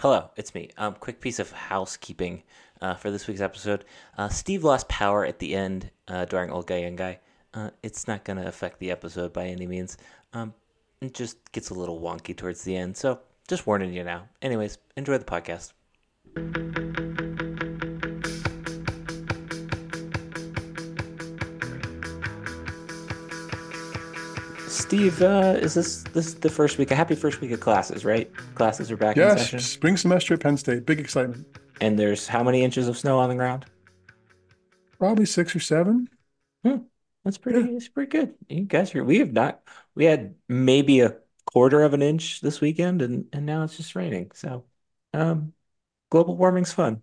Hello, it's me. Um, quick piece of housekeeping uh, for this week's episode. Uh, Steve lost power at the end uh, during Old Guy Young Guy. Uh, it's not going to affect the episode by any means. Um, it just gets a little wonky towards the end, so just warning you now. Anyways, enjoy the podcast. Steve, uh, is this this the first week? A happy first week of classes, right? Classes are back in Yes, session, spring semester at Penn State. Big excitement. and there's how many inches of snow on the ground? Probably six or seven. Hmm. That's pretty. Yeah. It's pretty good. You guys are. We have not. We had maybe a quarter of an inch this weekend, and and now it's just raining. So, um, global warming's fun.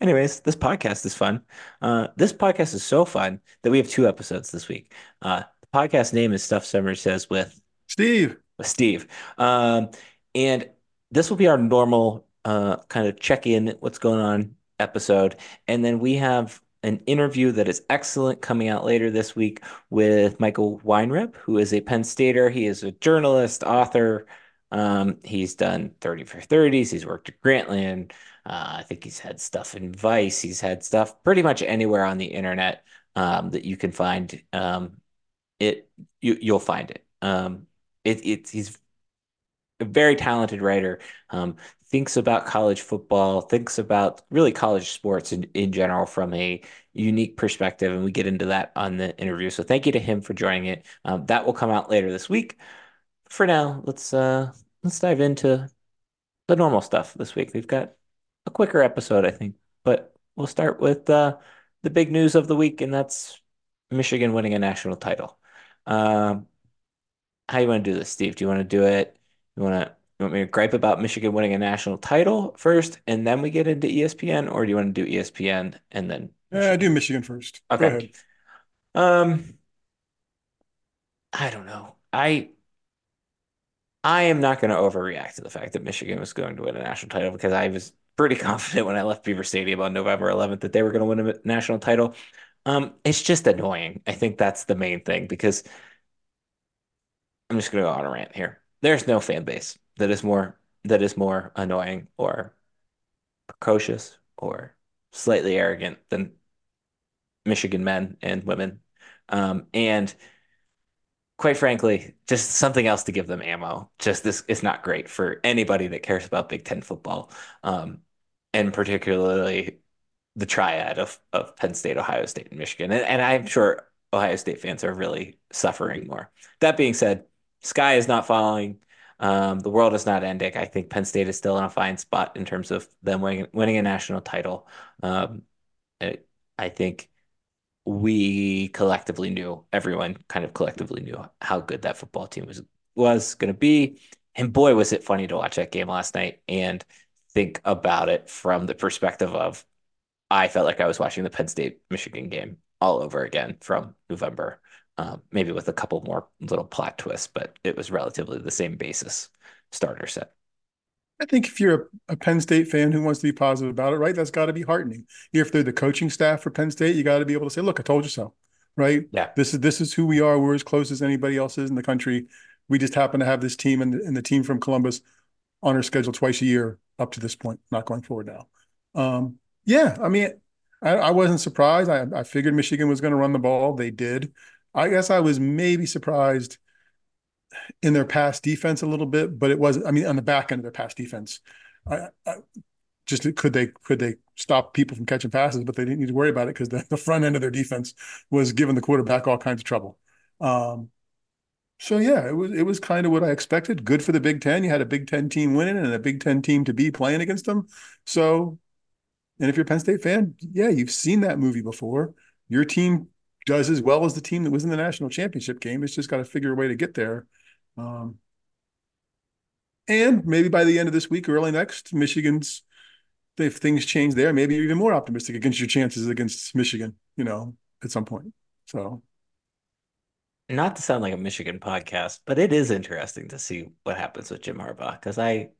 Anyways, this podcast is fun. Uh, this podcast is so fun that we have two episodes this week. Uh, podcast name is Stuff Somers Says with Steve, with Steve. Um, and this will be our normal uh, kind of check in, what's going on episode. And then we have an interview that is excellent coming out later this week with Michael Weinreb, who is a Penn Stater. He is a journalist, author. Um, he's done 30 for 30s. He's worked at Grantland. Uh, I think he's had stuff in Vice. He's had stuff pretty much anywhere on the internet um, that you can find. Um, it you you'll find it. Um, it, it's he's a very talented writer. Um, thinks about college football, thinks about really college sports in, in general from a unique perspective, and we get into that on the interview. So thank you to him for joining it. Um, that will come out later this week. For now, let's uh let's dive into the normal stuff this week. We've got a quicker episode, I think, but we'll start with uh the big news of the week, and that's Michigan winning a national title. Um, how you want to do this, Steve? Do you want to do it? You want to you want me to gripe about Michigan winning a national title first, and then we get into ESPN, or do you want to do ESPN and then yeah, I do Michigan first. Okay. Um, I don't know. I I am not going to overreact to the fact that Michigan was going to win a national title because I was pretty confident when I left Beaver Stadium on November 11th that they were going to win a national title. Um, it's just annoying. I think that's the main thing because I'm just going to go on a rant here. There's no fan base that is more that is more annoying or precocious or slightly arrogant than Michigan men and women. Um, and quite frankly, just something else to give them ammo. Just this is not great for anybody that cares about Big Ten football, um, and particularly the triad of of Penn State, Ohio State, and Michigan. And, and I'm sure Ohio State fans are really suffering more. That being said, sky is not falling. Um, the world is not ending. I think Penn State is still in a fine spot in terms of them winning, winning a national title. Um, I, I think we collectively knew, everyone kind of collectively knew how good that football team was was going to be. And boy, was it funny to watch that game last night and think about it from the perspective of I felt like I was watching the Penn State Michigan game all over again from November, um, maybe with a couple more little plot twists, but it was relatively the same basis starter set. I think if you're a, a Penn State fan who wants to be positive about it, right, that's got to be heartening. If they're the coaching staff for Penn State, you got to be able to say, "Look, I told you so." Right? Yeah. This is this is who we are. We're as close as anybody else is in the country. We just happen to have this team and, and the team from Columbus on our schedule twice a year up to this point, not going forward now. Um, yeah, I mean, I, I wasn't surprised. I, I figured Michigan was going to run the ball. They did. I guess I was maybe surprised in their pass defense a little bit, but it was, I mean, on the back end of their pass defense. I, I just could they could they stop people from catching passes, but they didn't need to worry about it because the, the front end of their defense was giving the quarterback all kinds of trouble. Um, so yeah, it was it was kind of what I expected. Good for the Big Ten. You had a Big Ten team winning and a Big Ten team to be playing against them. So, and if you're a Penn State fan, yeah, you've seen that movie before. Your team does as well as the team that was in the national championship game. It's just got to figure a way to get there. Um, and maybe by the end of this week, or early next, Michigan's if things change there, maybe you're even more optimistic against your chances against Michigan, you know, at some point. So Not to sound like a Michigan podcast, but it is interesting to see what happens with Jim Harbaugh because I,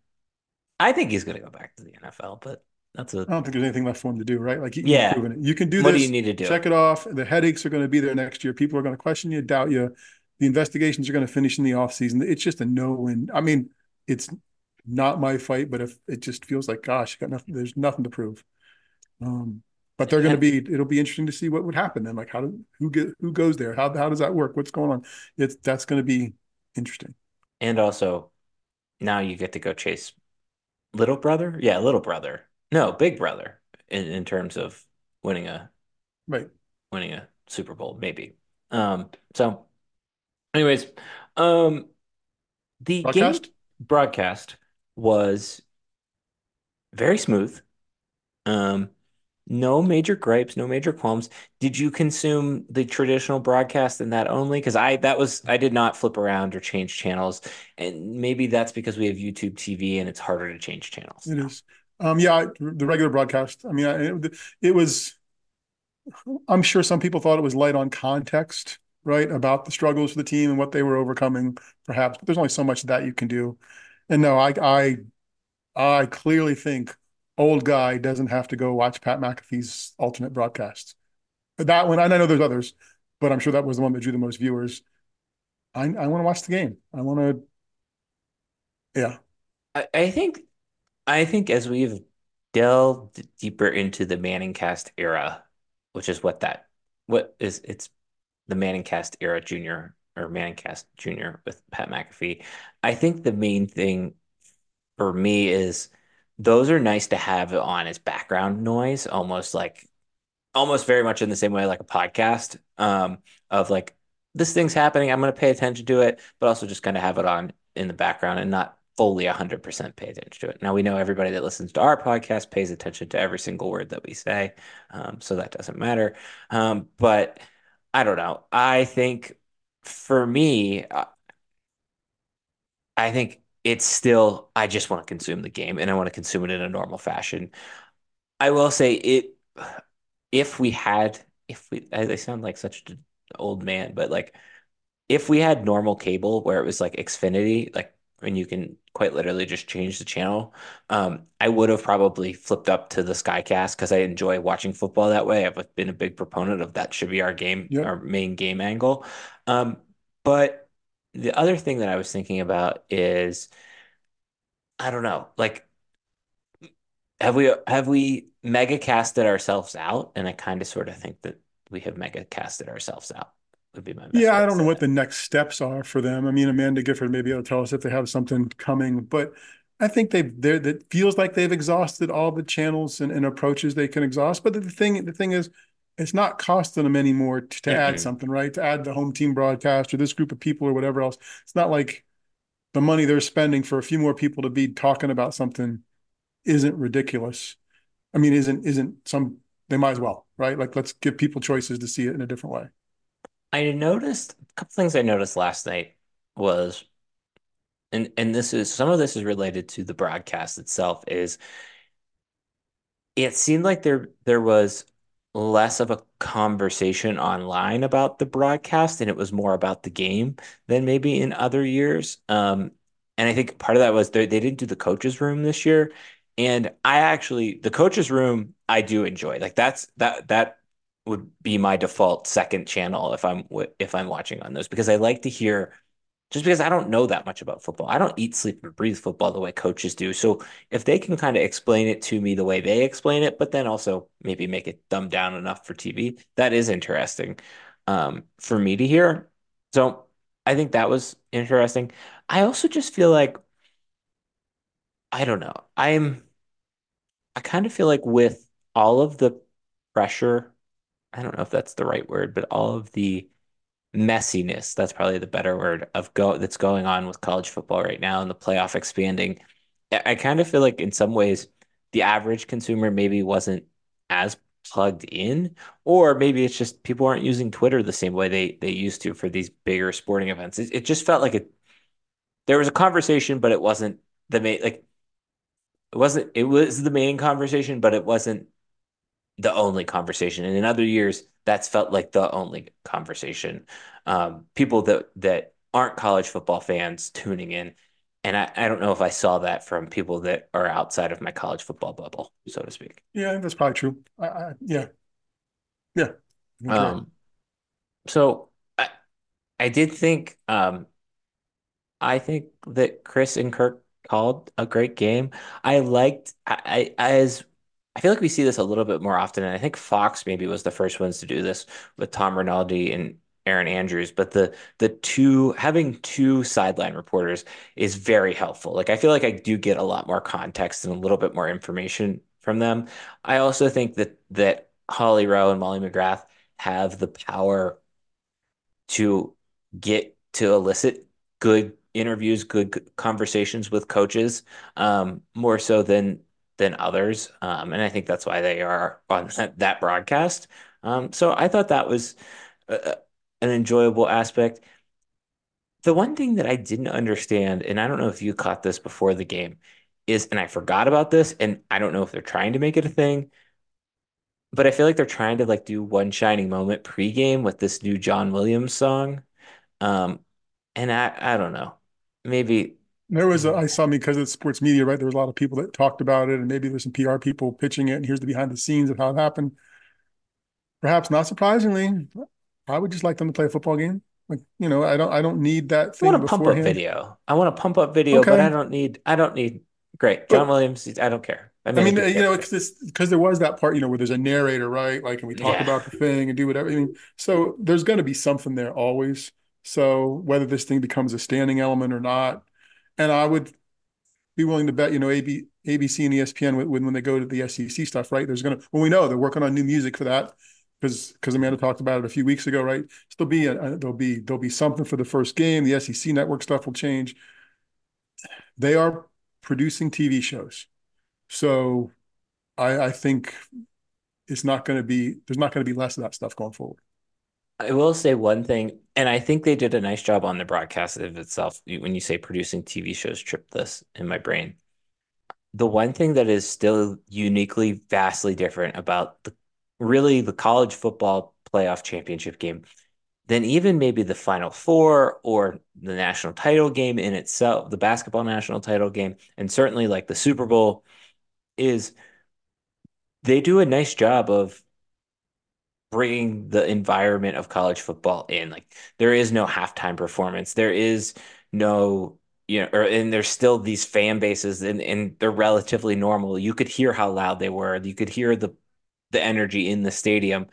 I think he's going to go back to the NFL, but that's a I don't think there's anything left for him to do, right? Like you, Yeah. proven it. You can do what this. do you need to do? check it off. The headaches are going to be there next year. People are going to question you, doubt you. The investigations are going to finish in the offseason. It's just a no win. I mean, it's not my fight, but if it just feels like, gosh, got nothing, there's nothing to prove. Um, but they're going to be. It'll be interesting to see what would happen then. Like, how do who get who goes there? How how does that work? What's going on? It's that's going to be interesting. and also now you get to go chase little brother. Yeah, little brother. No, big brother in, in terms of winning a Right. winning a Super Bowl, maybe. Um, so anyways, um the game Broadcast? broadcast was very smooth. Um, no major gripes, no major qualms. Did you consume the traditional broadcast and that only? Because I that was I did not flip around or change channels, and maybe that's because we have YouTube TV and it's harder to change channels It is. Um, yeah, the regular broadcast. I mean, it, it was. I'm sure some people thought it was light on context, right, about the struggles for the team and what they were overcoming, perhaps. But there's only so much that you can do. And no, I I I clearly think old guy doesn't have to go watch Pat McAfee's alternate broadcasts. But that one, I know there's others, but I'm sure that was the one that drew the most viewers. I I want to watch the game. I want to, yeah, I, I think I think as we've delved deeper into the Manning cast era, which is what that what is it's the Manning cast era junior or Manning cast junior with Pat McAfee. I think the main thing for me is those are nice to have on as background noise, almost like almost very much in the same way like a podcast um, of like this thing's happening. I'm going to pay attention to it, but also just kind of have it on in the background and not fully 100% pay attention to it. Now we know everybody that listens to our podcast pays attention to every single word that we say. Um, so that doesn't matter. Um, but I don't know. I think for me, uh, I think it's still, I just want to consume the game and I want to consume it in a normal fashion. I will say it, if we had, if we, I, I sound like such an old man, but like if we had normal cable where it was like Xfinity, like and you can quite literally just change the channel, um, I would have probably flipped up to the Skycast because I enjoy watching football that way. I've been a big proponent of that should be our game, yep, our main game angle. Um, but the other thing that I was thinking about is I don't know, like have we have we mega casted ourselves out? And I kind of sort of think that we have mega casted ourselves out, would be my yeah. I don't know what the next steps are for them. I mean, Amanda Gifford may be able to tell us if they have something coming, but I think they've there that feels like they've exhausted all the channels and, and approaches they can exhaust. But the thing the thing is, it's not costing them anymore to, to add Mm-mm. something, right? To add the home team broadcast or this group of people or whatever else. It's not like the money they're spending for a few more people to be talking about something isn't ridiculous. I mean, isn't isn't some they might as well, right? Like let's give people choices to see it in a different way. I noticed a couple things I noticed last night was, and and this is some of this is related to the broadcast itself, is it seemed like there there was less of a conversation online about the broadcast and it was more about the game than maybe in other years. Um, and I think part of that was they, they didn't do the coaches room this year. And I actually the coaches room I do enjoy. Like that's that that would be my default second channel if I'm if I'm watching on those because I like to hear just because I don't know that much about football. I don't eat, sleep, and breathe football the way coaches do. So if they can kind of explain it to me the way they explain it, but then also maybe make it dumbed down enough for TV, that is interesting um, for me to hear. So I think that was interesting. I also just feel like I don't know. I'm I kind of feel like with all of the pressure, I don't know if that's the right word, but all of the messiness, that's probably the better word of go that's going on with college football right now and the playoff expanding. I kind of feel like in some ways the average consumer maybe wasn't as plugged in, or maybe it's just people aren't using Twitter the same way they they used to for these bigger sporting events. It, it just felt like it there was a conversation, but it wasn't the main like it wasn't it was the main conversation, but it wasn't the only conversation. And in other years, that's felt like the only conversation. Um, people that that aren't college football fans tuning in. And I, I don't know if I saw that from people that are outside of my college football bubble, so to speak. Yeah, that's probably true. I, I, yeah, yeah, I think you're right. Um, so I, I did think um, I think that Chris and Kirk called a great game. I liked I, I as I feel like we see this a little bit more often, and I think Fox maybe was the first ones to do this with Tom Rinaldi and Erin Andrews. But the the two having two sideline reporters is very helpful. Like I feel like I do get a lot more context and a little bit more information from them. I also think that that Holly Rowe and Molly McGrath have the power to get to elicit good interviews, good conversations with coaches, um, more so than than others. Um, and I think that's why they are on that, that broadcast. Um, so I thought that was uh, an enjoyable aspect. The one thing that I didn't understand, and I don't know if you caught this before the game, is, and I forgot about this, and I don't know if they're trying to make it a thing, but I feel like they're trying to like do one shining moment pregame with this new John Williams song. Um, and I, I don't know. Maybe There was, a, I saw me because of sports media, right? There was a lot of people that talked about it, and maybe there's some PR people pitching it. And here's the behind the scenes of how it happened. Perhaps not surprisingly, I would just like them to play a football game. Like, you know, I don't, I don't need that I want thing to pump up video. I want to pump up video, but I don't need, I don't need, great. John but Williams, I don't care. I mean, I mean, uh, you care, know, because because there was that part, you know, where there's a narrator, right? Like, and we talk yeah. about the thing and do whatever. I mean, so there's going to be something there always. So whether this thing becomes a standing element or not, and I would be willing to bet, you know, AB, ABC and ESPN when, when they go to the SEC stuff, right? There's going to, well, we know they're working on new music for that because because Amanda talked about it a few weeks ago, right? So there'll be a, there'll be there'll be something for the first game. The SEC network stuff will change. They are producing TV shows, so I, I think it's not going to be there's not going to be less of that stuff going forward. I will say one thing, and I think they did a nice job on the broadcast of itself. When you say producing TV shows, trip this in my brain. The one thing that is still uniquely, vastly different about the really the college football playoff championship game than even maybe the Final Four or the national title game in itself, the basketball national title game, and certainly like the Super Bowl, is they do a nice job of bringing the environment of college football in. Like there is no halftime performance. There is no, you know, or and there's still these fan bases and and they're relatively normal. You could hear how loud they were. You could hear the the energy in the stadium.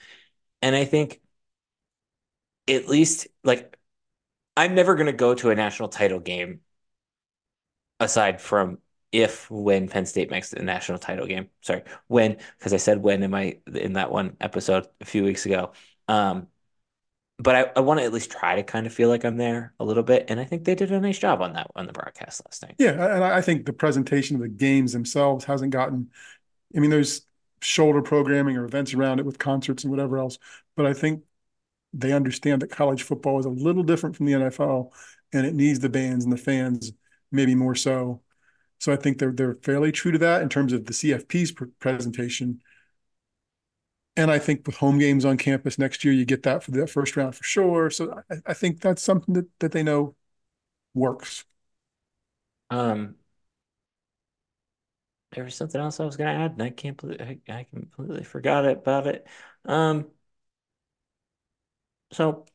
And I think at least like I'm never going to go to a national title game aside from if when Penn State makes the national title game. Sorry, when because I said when in my in that one episode a few weeks ago. Um, but I, I want to at least try to kind of feel like I'm there a little bit, and I think they did a nice job on that on the broadcast last night. Yeah, and I think the presentation of the games themselves hasn't gotten. I mean, there's shoulder programming or events around it with concerts and whatever else, but I think they understand that college football is a little different from the NFL, and it needs the bands and the fans maybe more so. So I think they're they're fairly true to that in terms of the CFP's pr- presentation. And I think with home games on campus next year, you get that for the first round for sure. So I, I think that's something that, that they know works. Um, there was something else I was going to add, and I can't believe I, I completely forgot about it. Um, So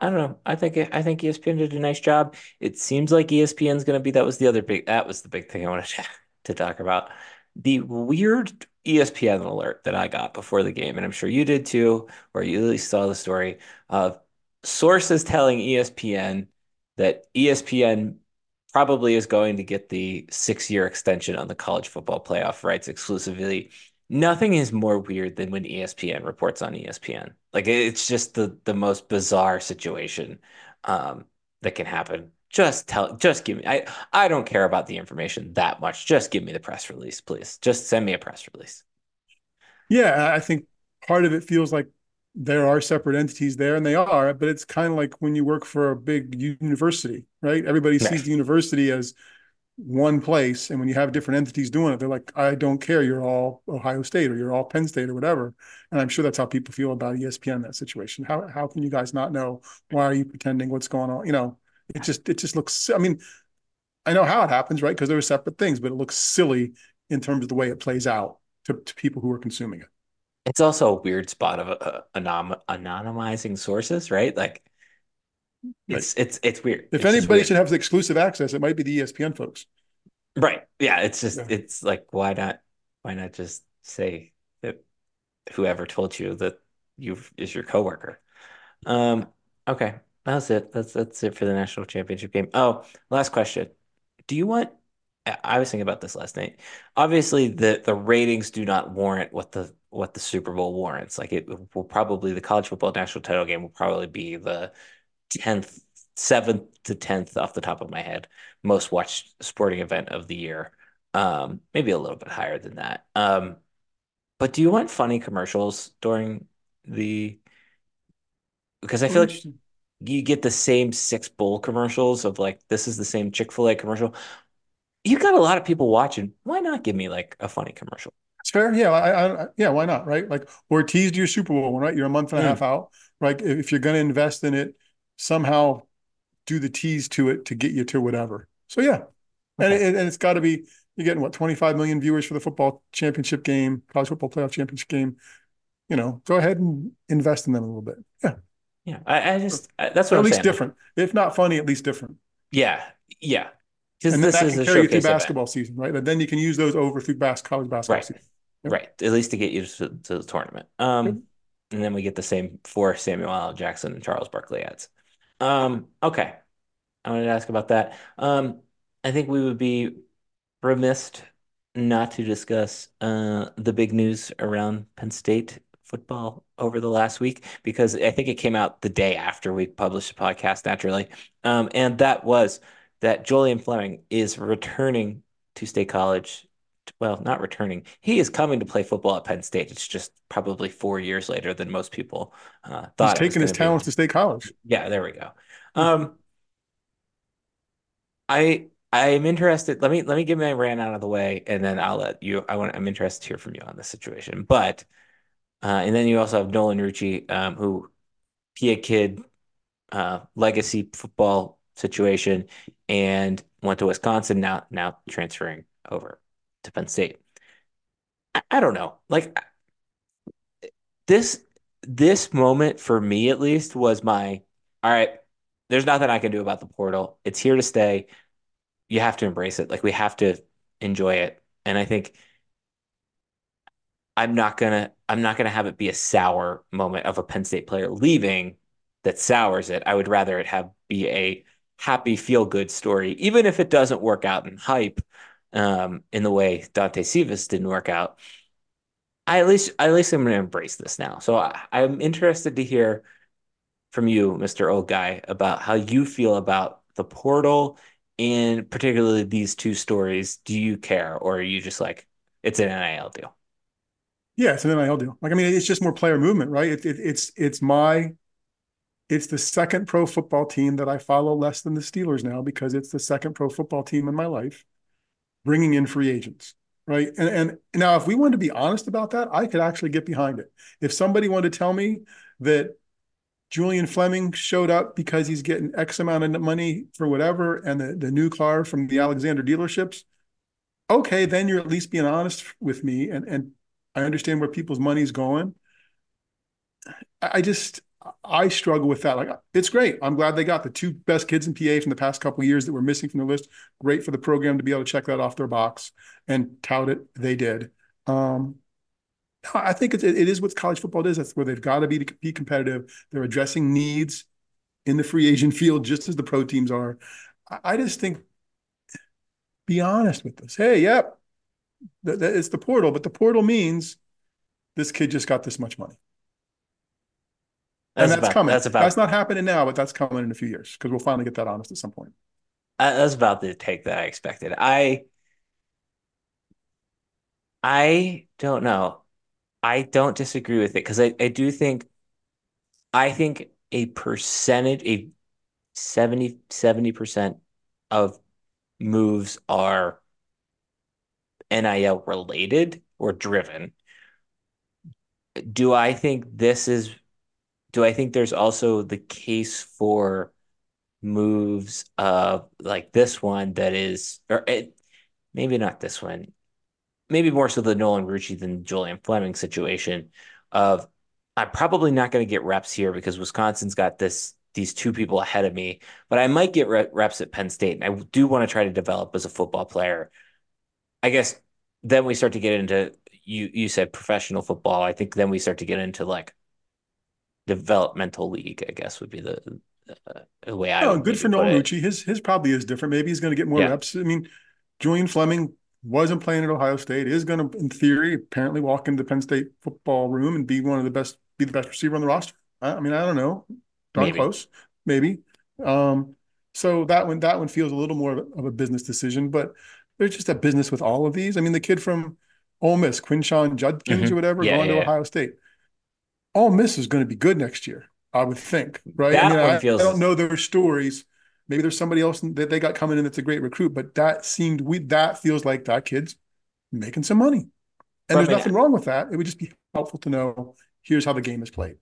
I, don't know. I think I think ESPN did a nice job. It seems like ESPN's going to be that was the other big that was the big thing I wanted to, talk about. The weird ESPN alert that I got before the game, and I'm sure you did too, or you at least saw the story of sources telling ESPN that ESPN probably is going to get the six-year extension on the college football playoff rights exclusively Nothing is more weird than when ESPN reports on ESPN. Like it's just the the most bizarre situation um, that can happen. Just tell, just give me. I I don't care about the information that much. Just give me the press release, please. Just send me a press release. Yeah, I think part of it feels like there are separate entities there, and they are, but it's kind of like when you work for a big university, right? Everybody sees Right. the university as one place, and when you have different entities doing it, they're like, I don't care, you're all Ohio State or you're all Penn State or whatever. And I'm sure that's how people feel about ESPN that situation. How how can you guys not know? Why are you pretending? What's going on? You know, it just it just looks. I mean, I know how it happens, right? Because there are separate things, but it looks silly in terms of the way it plays out to, to people who are consuming it. It's also a weird spot of uh, anom anonymizing sources, right? Like Right. it's it's it's weird. If It's anybody weird. should have exclusive access, it might be the ESPN folks. Right. Yeah, it's just Yeah. it's like why not why not just say that whoever told you that you is your coworker. Um, okay. That's it. That's that's it for the national championship game. Oh, last question. Do you want I I was thinking about this last night. Obviously, the the ratings do not warrant what the what the Super Bowl warrants. Like it will probably the college football national title game will probably be the 10th, 7th to 10th off the top of my head, most watched sporting event of the year. Um, maybe a little bit higher than that. Um, but do you want funny commercials during the because I feel like you get the same six bowl commercials of like this is the same Chick-fil-A commercial. You got a lot of people watching. Why not give me like a funny commercial? It's fair. Yeah. I, I, yeah. Why not? Right. Like, or teased your Super Bowl one, right? You're a month and a half Mm, out. Right. If you're going to invest in it, somehow do the tease to it to get you to whatever. So, yeah. And, okay. it, and it's got to be, you're getting what, 25 million viewers for the football championship game, college football playoff championship game. You know, go ahead and invest in them a little bit. Yeah. Yeah. I, I just I, that's what at I'm least saying. Different. If not funny, at least different. yeah, yeah. Because And then this that is can carry you through showcase event. basketball season, right? And then you can use those over through bas- college basketball Right. season. Yep. Right. At least to get you to, to the tournament. Um, and then we get the same for Samuel L. Jackson and Charles Barkley ads. Um, okay. I wanted to ask about that. Um, I think we would be remiss not to discuss uh, the big news around Penn State football over the last week because I think it came out the day after we published the podcast, naturally. Um, and that was that Julian Fleming is returning to State College. Well, not returning. He is coming to play football at Penn State. It's just probably four years later than most people uh, He's thought was taking his talents to state college. Yeah, there we go. Um, I I'm interested. Let me let me get my rant out of the way, and then I'll let you. I want. I'm interested to hear from you on this situation. But uh, and then you also have Nolan Rucci, um, who PA kid, uh, legacy football situation, and went to Wisconsin. Now now transferring over to Penn State. I, I don't know. Like this this moment for me at least was my all right. There's nothing I can do about the portal. It's here to stay. you have to embrace it. Like we have to enjoy it. And I think I'm not gonna I'm not gonna have it be a sour moment of a Penn State player leaving that sours it. I would rather it have be a happy feel good story, even if it doesn't work out in hype um, in the way Dante Cephas didn't work out. I at least at least I'm gonna embrace this now. So I, I'm interested to hear from you, Mr. Old Guy, about how you feel about the portal and particularly these two stories. Do you care, or are you just like it's an NIL deal? Yeah, it's an NIL deal. Like, I mean, it's just more player movement, right? It, it, it's it's my it's the second pro football team that I follow less than the Steelers now because it's the second pro football team in my life, bringing in free agents, right? And and now, if we wanted to be honest about that, I could actually get behind it. If somebody wanted to tell me that Julian Fleming showed up because he's getting X amount of money for whatever, and the, the new car from the Alexander dealerships, okay, then you're at least being honest with me, and and I understand where people's money's going. I just I struggle with that. Like it's great. I'm glad they got the two best kids in PA from the past couple years that were missing from the list. Great for the program to be able to check that off their box and tout it. They did. Um, I think it's, it is what college football is. That's where they've got to be to be competitive. They're addressing needs in the free agent field just as the pro teams are. I just think be honest with us. Hey, yep, it's the portal, but the portal means this kid just got this much money. And That's that's about coming. that's That's not happening now, but that's coming in a few years because we'll finally get that honest at some point. that's about the take that I expected. I I don't know. I don't disagree with it because I, I do think I think a percentage, a seventy seventy percent of moves are NIL related or driven. Do I think this is, do I think there's also the case for moves of like this one that is, or it, maybe not this one, maybe more so the Nolan Rucci than Julian Fleming situation of I'm probably not going to get reps here because Wisconsin's got this these two people ahead of me, but I might get reps at Penn State, and I do want to try to develop as a football player. I guess then we start to get into you you said professional football. I think then we start to get into like developmental league, I guess would be the, uh, the way I Oh, would good for Nolan. Rucci. His his probably is different. Maybe he's going to get more Yeah, reps. I mean, Julian Fleming wasn't playing at Ohio State. Is going to, in theory, apparently walk into the Penn State football room and be one of the best, be the best receiver on the roster. I, I mean, I don't know, darn maybe. close, maybe. Um, so that one that one feels a little more of a business decision, but there's just a business with all of these. I mean, the kid from Ole Miss, Quinshon Judkins or hmm whatever, Yeah, going yeah, to. Ohio State. Ole Miss is going to be good next year, I would think, right? I mean, That I, one I don't feels know their stories. Maybe there's somebody else that they got coming in that's a great recruit, but that seemed we that feels like that kid's making some money. And from there's an nothing wrong with that. It would just be helpful to know here's how the game is played.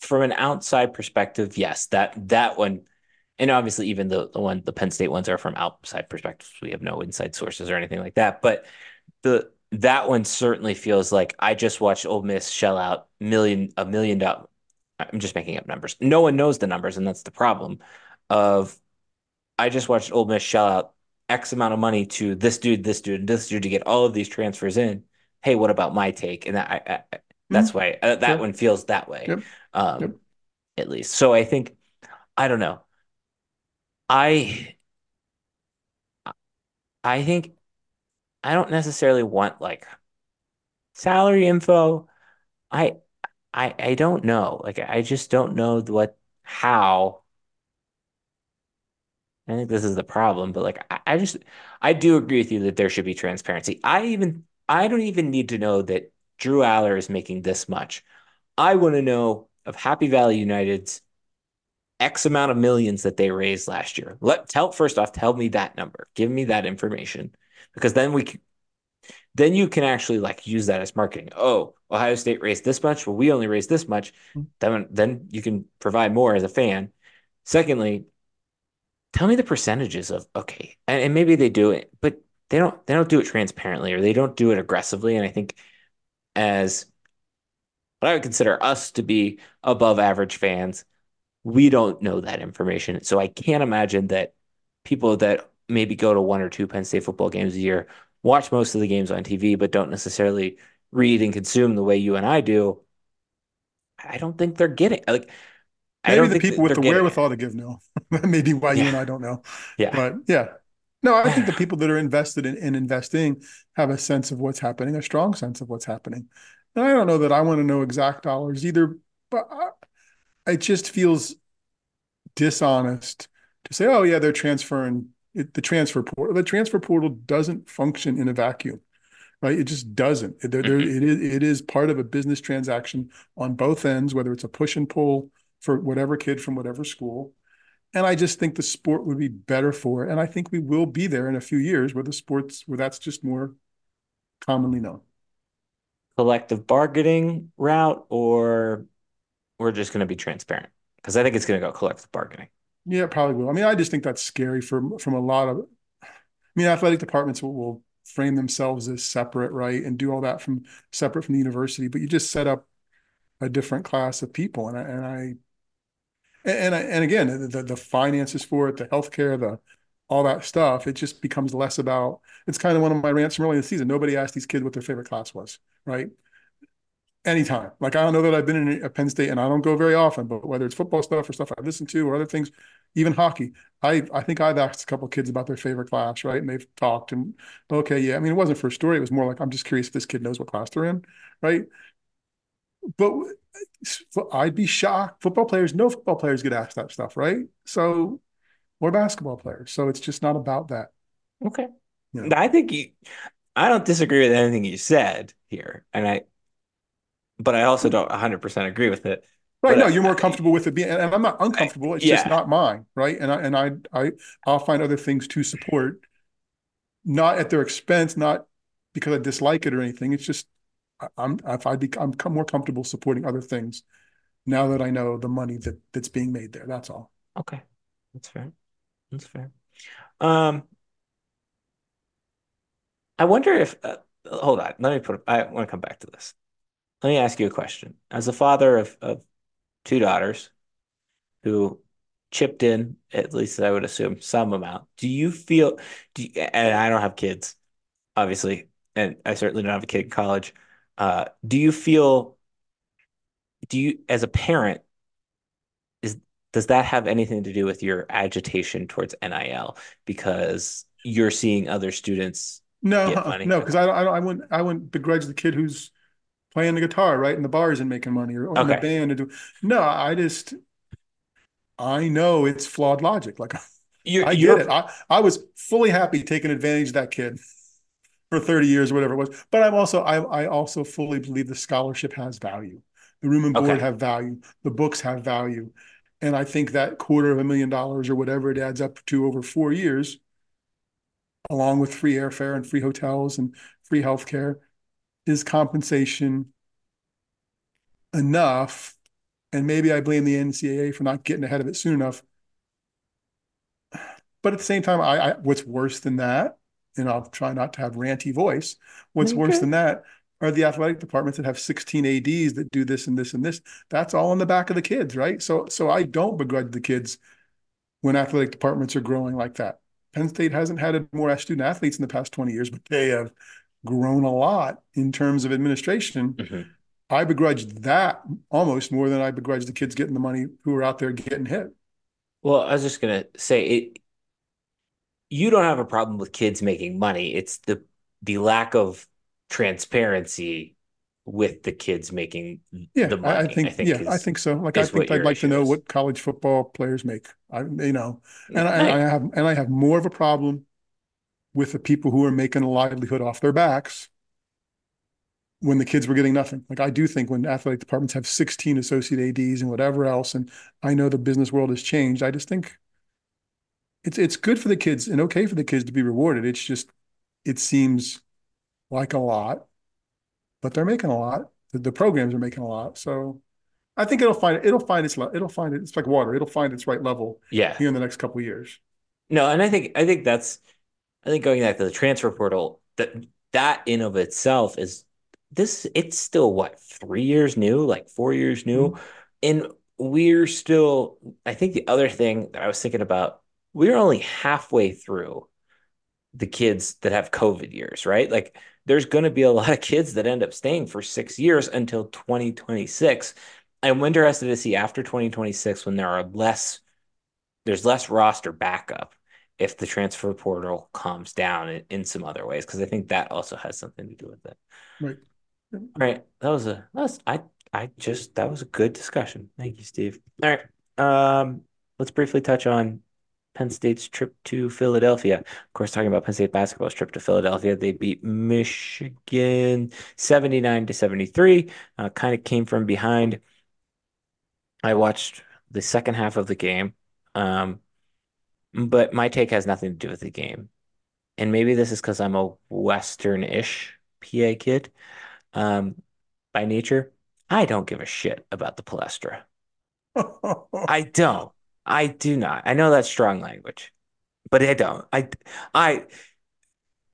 from an outside perspective, yes, that that one, and obviously even the the one the Penn State ones are from outside perspectives. We have no inside sources or anything like that, but the that one certainly feels like I just watched Ole Miss shell out million a million dollars. I'm just making up numbers. No one knows the numbers, and that's the problem. Of I just watched Ole Miss shell out X amount of money to this dude, this dude, and this dude to get all of these transfers in. Hey, what about my take? And that, I, I, that's Hmm, why uh, that sure. one feels that way, Yep. Yep. um, at least. So I think I don't know. I I think I don't necessarily want like salary info. I I I don't know. Like I just don't know what how. I think this is the problem, but like I, I just I do agree with you that there should be transparency. I even I don't even need to know that Drew Allar is making this much. I want to know of Happy Valley United's X amount of millions that they raised last year. Let tell first off, tell me that number. Give me that information because then we can, then you can actually like use that as marketing. Oh, Ohio State raised this much. Well, we only raised this much. Hmm. Then then you can provide more as a fan. Secondly, tell me the percentages of okay, and, and maybe they do it, but they don't they don't do it transparently or they don't do it aggressively. And I think as what I would consider us to be above average fans, we don't know that information. So I can't imagine that people that maybe go to one or two Penn State football games a year watch most of the games on TV, but don't necessarily read and consume the way you and I do. I don't think they're getting like I Maybe the people with the getting it. wherewithal to give no. That may be why you and I don't know. yeah. But yeah. No, I think the people that are invested in, in investing have a sense of what's happening, a strong sense of what's happening. And I don't know that I want to know exact dollars either, but I, it just feels dishonest to say, oh yeah, they're transferring it, the transfer portal. The transfer portal doesn't function in a vacuum, right? It just doesn't. There, there, Mhm. it is, it is part of a business transaction on both ends, whether it's a push and pull for whatever kid from whatever school. And I just think the sport would be better for it. And I think we will be there in a few years where the sports where that's just more commonly known. Collective bargaining route, or we're just going to be transparent because I think it's going to go collective bargaining. Yeah, it probably will. I mean, I just think that's scary from from a lot of. I mean, athletic departments will, will frame themselves as separate, right, and do all that from separate from the university. But you just set up a different class of people, and I and I and I, and again, the the finances for it, the healthcare, the all that stuff, it just becomes less about. It's kind of one of my rants from early in the season. Nobody asked these kids what their favorite class was, right? Anytime. Like I don't know that I've been in a Penn State, and I don't go very often, but whether it's football stuff or stuff I listen to or other things, even hockey, I I think I've asked a couple of kids about their favorite class, right? And they've talked and okay, yeah. I mean, it wasn't for a story. It was more like I'm just curious if this kid knows what class they're in, right? But I'd be shocked. Football players, no football players get asked that stuff, right? So or basketball players. So it's just not about that, Okay. you know. I think you, I don't disagree with anything you said here. And I, but I also don't 100% agree with it. Right. But No, I, you're more comfortable with it being, and I'm not uncomfortable. It's just not mine. Right. And I, and I, I, I'll find other things to support not at their expense, not because I dislike it or anything. It's just I'm if I become I'm more comfortable supporting other things now that I know the money that that's being made there. That's all. okay. That's fair. That's fair. Um, I wonder if, uh, hold on, let me put, I want to come back to this. Let me ask you a question. As a father of, of two daughters who chipped in, at least I would assume, some amount, do you feel, do you, and I don't have kids, obviously, and I certainly don't have a kid in college. Uh, do you feel, do you, as a parent, is does that have anything to do with your agitation towards NIL? Because you're seeing other students No, uh-uh, no, because. I, I, I wouldn't, I wouldn't begrudge the kid who's playing the guitar, right, in the bars and making money, or, or in the band and do. No, I just, I know it's flawed logic. Like You're I get it. you're I, I was fully happy taking advantage of that kid for 30 years or whatever it was. But I'm also, I, I also fully believe the scholarship has value. The room and board okay. have value. The books have value. And I think that quarter of a million dollars or whatever it adds up to over four years, along with free airfare and free hotels and free healthcare, is compensation enough. And maybe I blame the NCAA for not getting ahead of it soon enough. But at the same time, I, I what's worse than that, and I'll try not to have ranty voice. What's worse than that are the athletic departments that have 16 ADs that do this and this and this. That's all on the back of the kids, right? So so I don't begrudge the kids when athletic departments are growing like that. Penn State hasn't had more student athletes in the past 20 years, but they have grown a lot in terms of administration. Mhm. I begrudge that almost more than I begrudge the kids getting the money who are out there getting hit. Well, I was just gonna say it. You don't have a problem with kids making money. It's the the lack of transparency with the kids making Yeah, the I, I money, I think think yeah, I think so. Like I think I'd like to know is. what college football players make. I you know, and I, and I I have and I have more of a problem with the people who are making a livelihood off their backs when the kids were getting nothing. Like I do think when athletic departments have 16 associate ADs and whatever else, and I know the business world has changed. I just think it's it's good for the kids and okay for the kids to be rewarded. It's just it seems like a lot, but they're making a lot. The, the programs are making a lot. So I think it'll find it'll find its it'll find it. It's like water. It'll find its right level yeah. here in the next couple of years. No, and I think I think that's I think going back to the transfer portal, that that in of itself is this it's still what, three years new, like four years new. Mhm. And we're still, I think the other thing that I was thinking about, we're only halfway through the kids that have COVID years, right? Like there's going to be a lot of kids that end up staying for six years until 2026. I'm interested to see after 2026 when there are less, there's less roster backup if the transfer portal calms down in, in some other ways, because I think that also has something to do with it. Right. All right. That was a, that was, I, I just, that was a good discussion. Thank you, Steve. All right. Um, let's briefly touch on Penn State's trip to Philadelphia. Of course, talking about Penn State basketball's trip to Philadelphia, they beat Michigan 79 to 73. Uh, kind of came from behind. I watched the second half of the game, um, but my take has nothing to do with the game. And maybe this is because I'm a Western-ish PA kid, um, by nature. I don't give a shit about the Palestra. I don't. I do not. I know that's strong language, but I don't. I, I,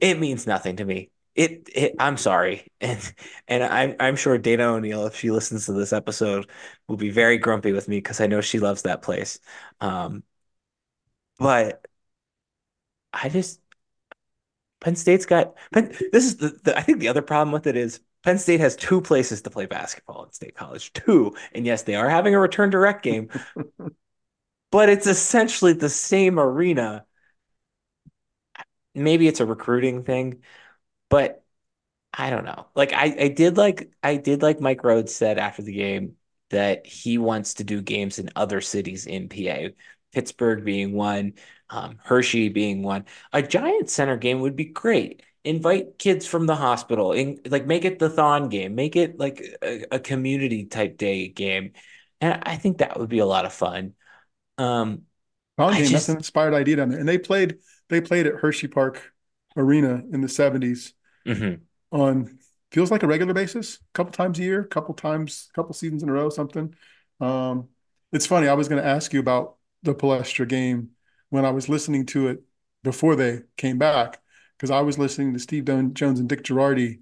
it means nothing to me. It, it I'm sorry. And and I'm I'm sure Dana O'Neill, if she listens to this episode, will be very grumpy with me because I know she loves that place. Um, but I just Penn State's got Penn, this is the, the I think the other problem with it is Penn State has two places to play basketball at State College. Two. And yes, they are having a return to rec game, but it's essentially the same arena. Maybe it's a recruiting thing, but I don't know. Like I, I did like I did like Mike Rhoades said after the game that he wants to do games in other cities in PA, Pittsburgh being one, um, Hershey being one. A Giant Center game would be great. Invite kids from the hospital and like make it the Thon game, make it like a, a community type day game. And I think that would be a lot of fun. Um, I game, that's an just inspired idea down there. And they played they played at Hershey Park Arena in the 70s mhm. on feels like a regular basis, a couple times a year, a couple times, a couple seasons in a row, something. Um, it's funny, I was going to ask you about the Palestra game when I was listening to it before they came back, because I was listening to Steve Jones and Dick Jerardi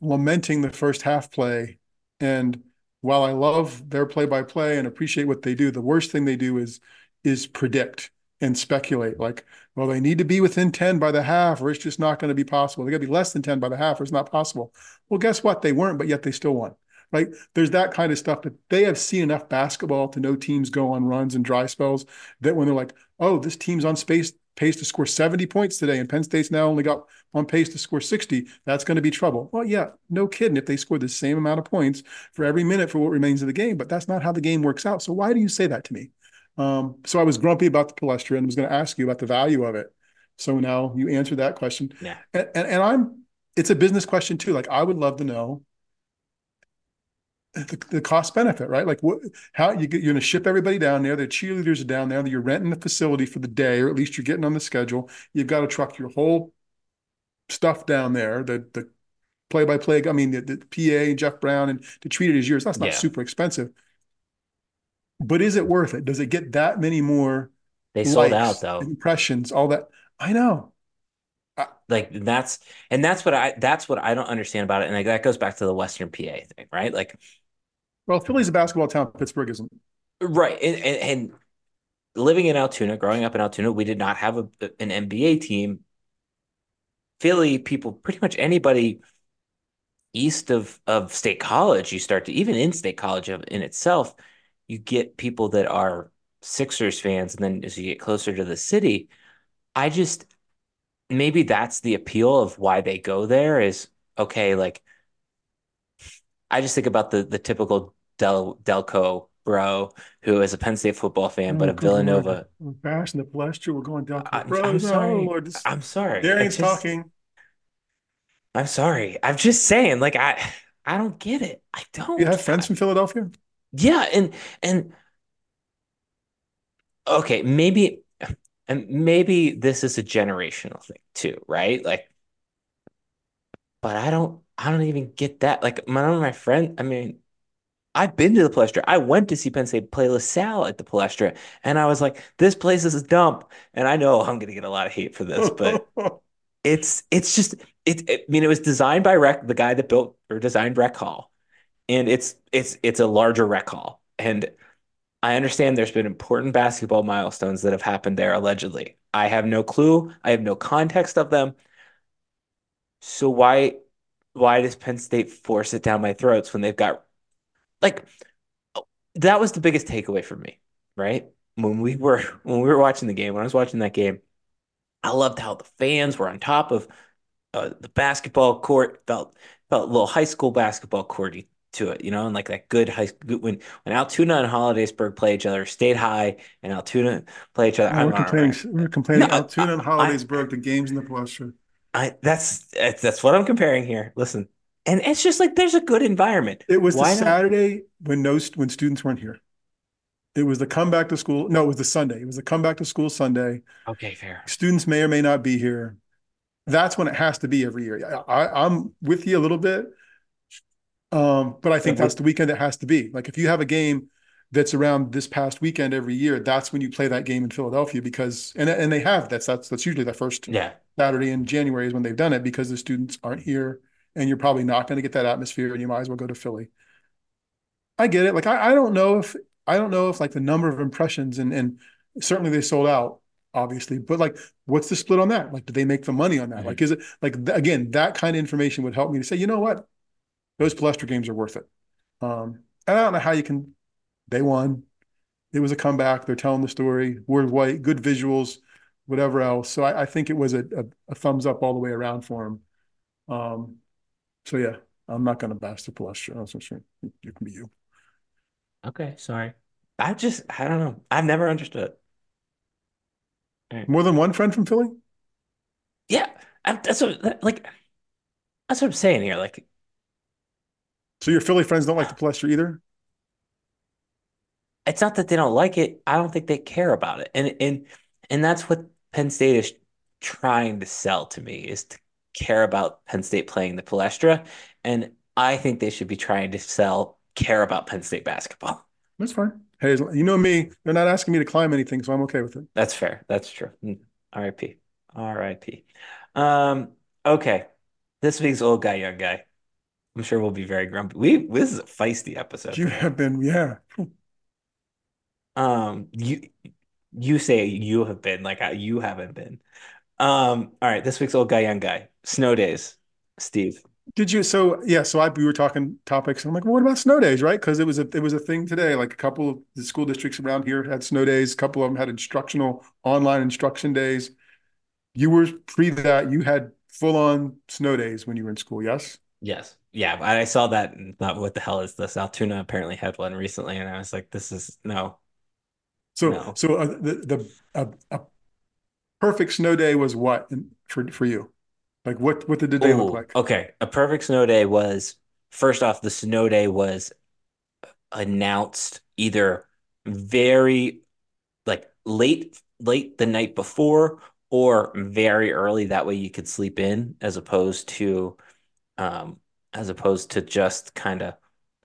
lamenting the first half play. And while I love their play by play and appreciate what they do, the worst thing they do is is predict. and speculate like, well, they need to be within 10 by the half, or it's just not going to be possible. They got to be less than 10 by the half, or it's not possible. Well, guess what? They weren't, but yet they still won. Right? There's that kind of stuff that they have seen enough basketball to know teams go on runs and dry spells that when they're like, oh, this team's on space pace to score 70 points today, and Penn State's now only got on pace to score 60, that's going to be trouble. Well, yeah, no kidding if they score the same amount of points for every minute for what remains of the game, but that's not how the game works out. So why do you say that to me? Um, so I was grumpy about the Palestra and was going to ask you about the value of it. So now you answered that question. Yeah. And, and, and I'm, it's a business question too. Like I would love to know the, the cost benefit, right? Like what, how you get, you're going to ship everybody down there. The cheerleaders are down there. You're renting the facility for the day, or at least you're getting on the schedule. You've got to truck your whole stuff down there. The the play by play. I mean, the, the PA Jeff Brown and to treat it as yours. That's not Yeah. super expensive. But is it worth it? Does it get that many more They sold out though. impressions, all that? I know. I, Like that's and that's what I that's what I don't understand about it. And like that goes back to the Western PA thing, right? Like well, Philly's a basketball town. Pittsburgh isn't. right. And, and, and living in Altoona, growing up in Altoona, we did not have a, an NBA team. Philly people, pretty much anybody east of of State College, you start to even in State College in itself, you get people that are Sixers fans, and then as you get closer to the city, I just maybe that's the appeal of why they go there is okay, like I just think about the the typical Del Delco bro who is a Penn State football fan, oh but Oh, a good Lord. Villanova. We're bashing the Palestra. We're going down I, to I'm. Oh, sorry. Lord. This, I'm sorry. I Darian's talking. I'm sorry. I'm just saying, like I I don't get it. I don't. You have friends from Philadelphia? Yeah, and and okay, maybe and maybe this is a generational thing too, right? Like, but I don't I don't even get that. Like my my friend, I mean, I've been to the Palestra. I went to see Penn State play LaSalle at the Palestra, and I was like, this place is a dump. And I know I'm gonna get a lot of hate for this, but it's it's just it, it I mean, it was designed by Rec, the guy that built or designed Rec Hall, and it's it's it's a larger Rec Hall. And I understand there's been important basketball milestones that have happened there allegedly. I have no clue. I have no context of them. So why why does Penn State force it down my throats when they've got like that was the biggest takeaway for me, right? When we were when we were watching the game, when I was watching that game, I loved how the fans were on top of uh, the basketball court. Felt felt a little high school basketball courty to it, you know, and like that good high when when Altoona and Hollidaysburg play each other, State High and Altoona play each other. Oh, we're complaining. right. We're No, complaining Altoona and I, Hollidaysburg, the games in the Palestra. I that's that's what I'm comparing here. Listen, and it's just like there's a good environment. It was the Why not? Saturday when no when students weren't here. It was the comeback to school. No, it was the Sunday. It was the comeback to school Sunday. Okay, fair. Students may or may not be here. That's when it has to be every year. I, I'm with you a little bit, um, but I think that's the weekend it has to be. Like if you have a game that's around this past weekend every year, that's when you play that game in Philadelphia because and and they have that's that's that's usually the first yeah, Saturday in January is when they've done it because the students aren't here and you're probably not going to get that atmosphere and you might as well go to Philly. I get it. Like I, I don't know if I don't know if like the number of impressions and and certainly they sold out obviously, but like what's the split on that? Like do they make the money on that? Like is it like th- again that kind of information would help me to say you know what those Palestra games are worth it. Um, and I don't know how you can. They won. It was a comeback. They're telling the story. We're white, good visuals, whatever else. So I, I think it was a, a, a thumbs up all the way around for him. Um, so yeah, I'm not going to bash the Palestra. That's for sure. You can be you. okay, sorry. I just I don't know. I've never understood. All right. More than one friend from Philly? Yeah, I, that's what like that's what I'm saying here. Like So your Philly friends don't like the Palestra either? it's not that they don't like it. I don't think they care about it. And and and that's what Penn State is trying to sell to me is to care about Penn State playing the Palestra. And I think they should be trying to sell care about Penn State basketball. That's fine. Hey, you know me. They're not asking me to climb anything, so I'm okay with it. That's fair. That's true. Mm. R.I.P. R.I.P. Um, okay. This week's old guy, young guy. I'm sure we'll be very grumpy. We this is a feisty episode. You have been, yeah. Um, you You say you have been like you haven't been. Um, all right, this week's old guy, young guy. Snow days. Steve. Did you? So yeah. So I we were talking topics. And I'm like, well, what about snow days, right? Because it was a it was a thing today. Like a couple of the school districts around here had snow days. A couple of them had instructional online instruction days. You were pre that. You had full on snow days when you were in school. Yes. Yes. Yeah, I saw that and thought, what the hell is this? Altoona apparently had one recently, and I was like, this is no, So no. so uh, the the a, a perfect snow day was what for for you? Like what what did the day look Oh, like? okay. A perfect snow day was first off, the snow day was announced either very like late late the night before or very early. That way you could sleep in as opposed to um as opposed to just kind of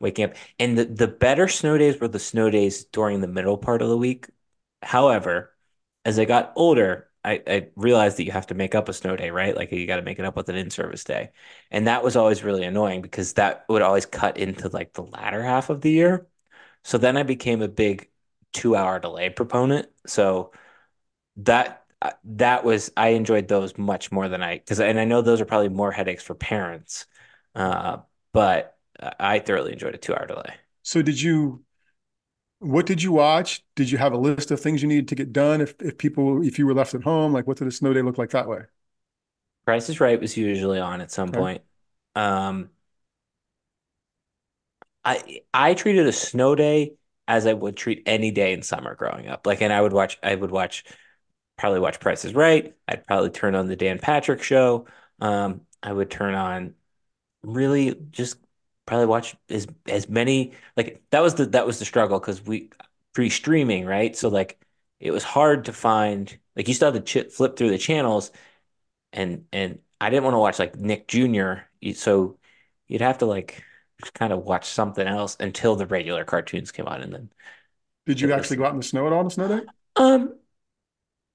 waking up. And the, the better snow days were the snow days during the middle part of the week. However, as I got older, I, I realized that you have to make up a snow day, right? Like you got to make it up with an in-service day. And that was always really annoying because that would always cut into like the latter half of the year. So then I became a big two hour delay proponent. So that uh, that was I enjoyed those much more than I because and I know those are probably more headaches for parents. Uh, but I thoroughly enjoyed a two hour delay. So did you what did you watch? Did you have a list of things you needed to get done if if people if you were left at home? Like what did a snow day look like that way? Price is Right was usually on at some Okay. point. Um, I I treated a snow day as I would treat any day in summer growing up. Like, and I would watch I would watch probably watch Price is Right. I'd probably turn on the Dan Patrick Show. Um, I would turn on really just probably watch as as many like that was the that was the struggle because we pre-streaming, right? So like it was hard to find like you still had to ch flip through the channels and and I didn't want to watch like Nick Jr. So you'd have to like kind of watch something else until the regular cartoons came on and then Did you actually was go out in the snow at all on a snow day? um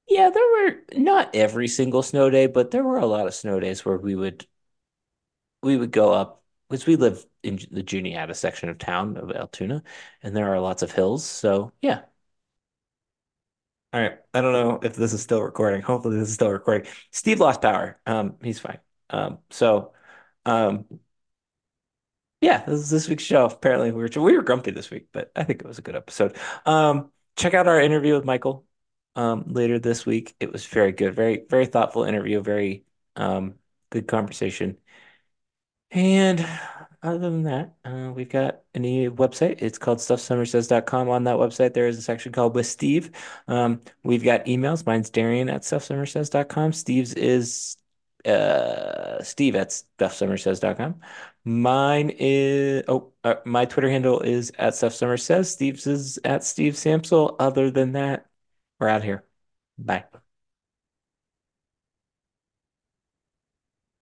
yeah there were not every single snow day but there were a lot of snow days where we would we would go up because we live in the Juniata section of town of Altoona, and there are lots of hills. So yeah. All right. I don't know if this is still recording. Hopefully this is still recording. Steve lost power. Um, he's fine. Um, so um, yeah, this is this week's show. Apparently we were we were grumpy this week, but I think it was a good episode. Um, check out our interview with Michael um later this week. It was very good, very, very thoughtful interview, very um good conversation. And other than that, uh, we've got a new website. It's called stuffsomerssays.com. On that website, there is a section called with Steve. Um, we've got emails. Mine's Darian at stuffsomerssays.com. Steve's is uh, Steve at stuffsomerssays.com. Mine is, oh, uh, my Twitter handle is at stuffsomerssays. Steve's is at Steve Samsel. Other than that, we're out here. Bye.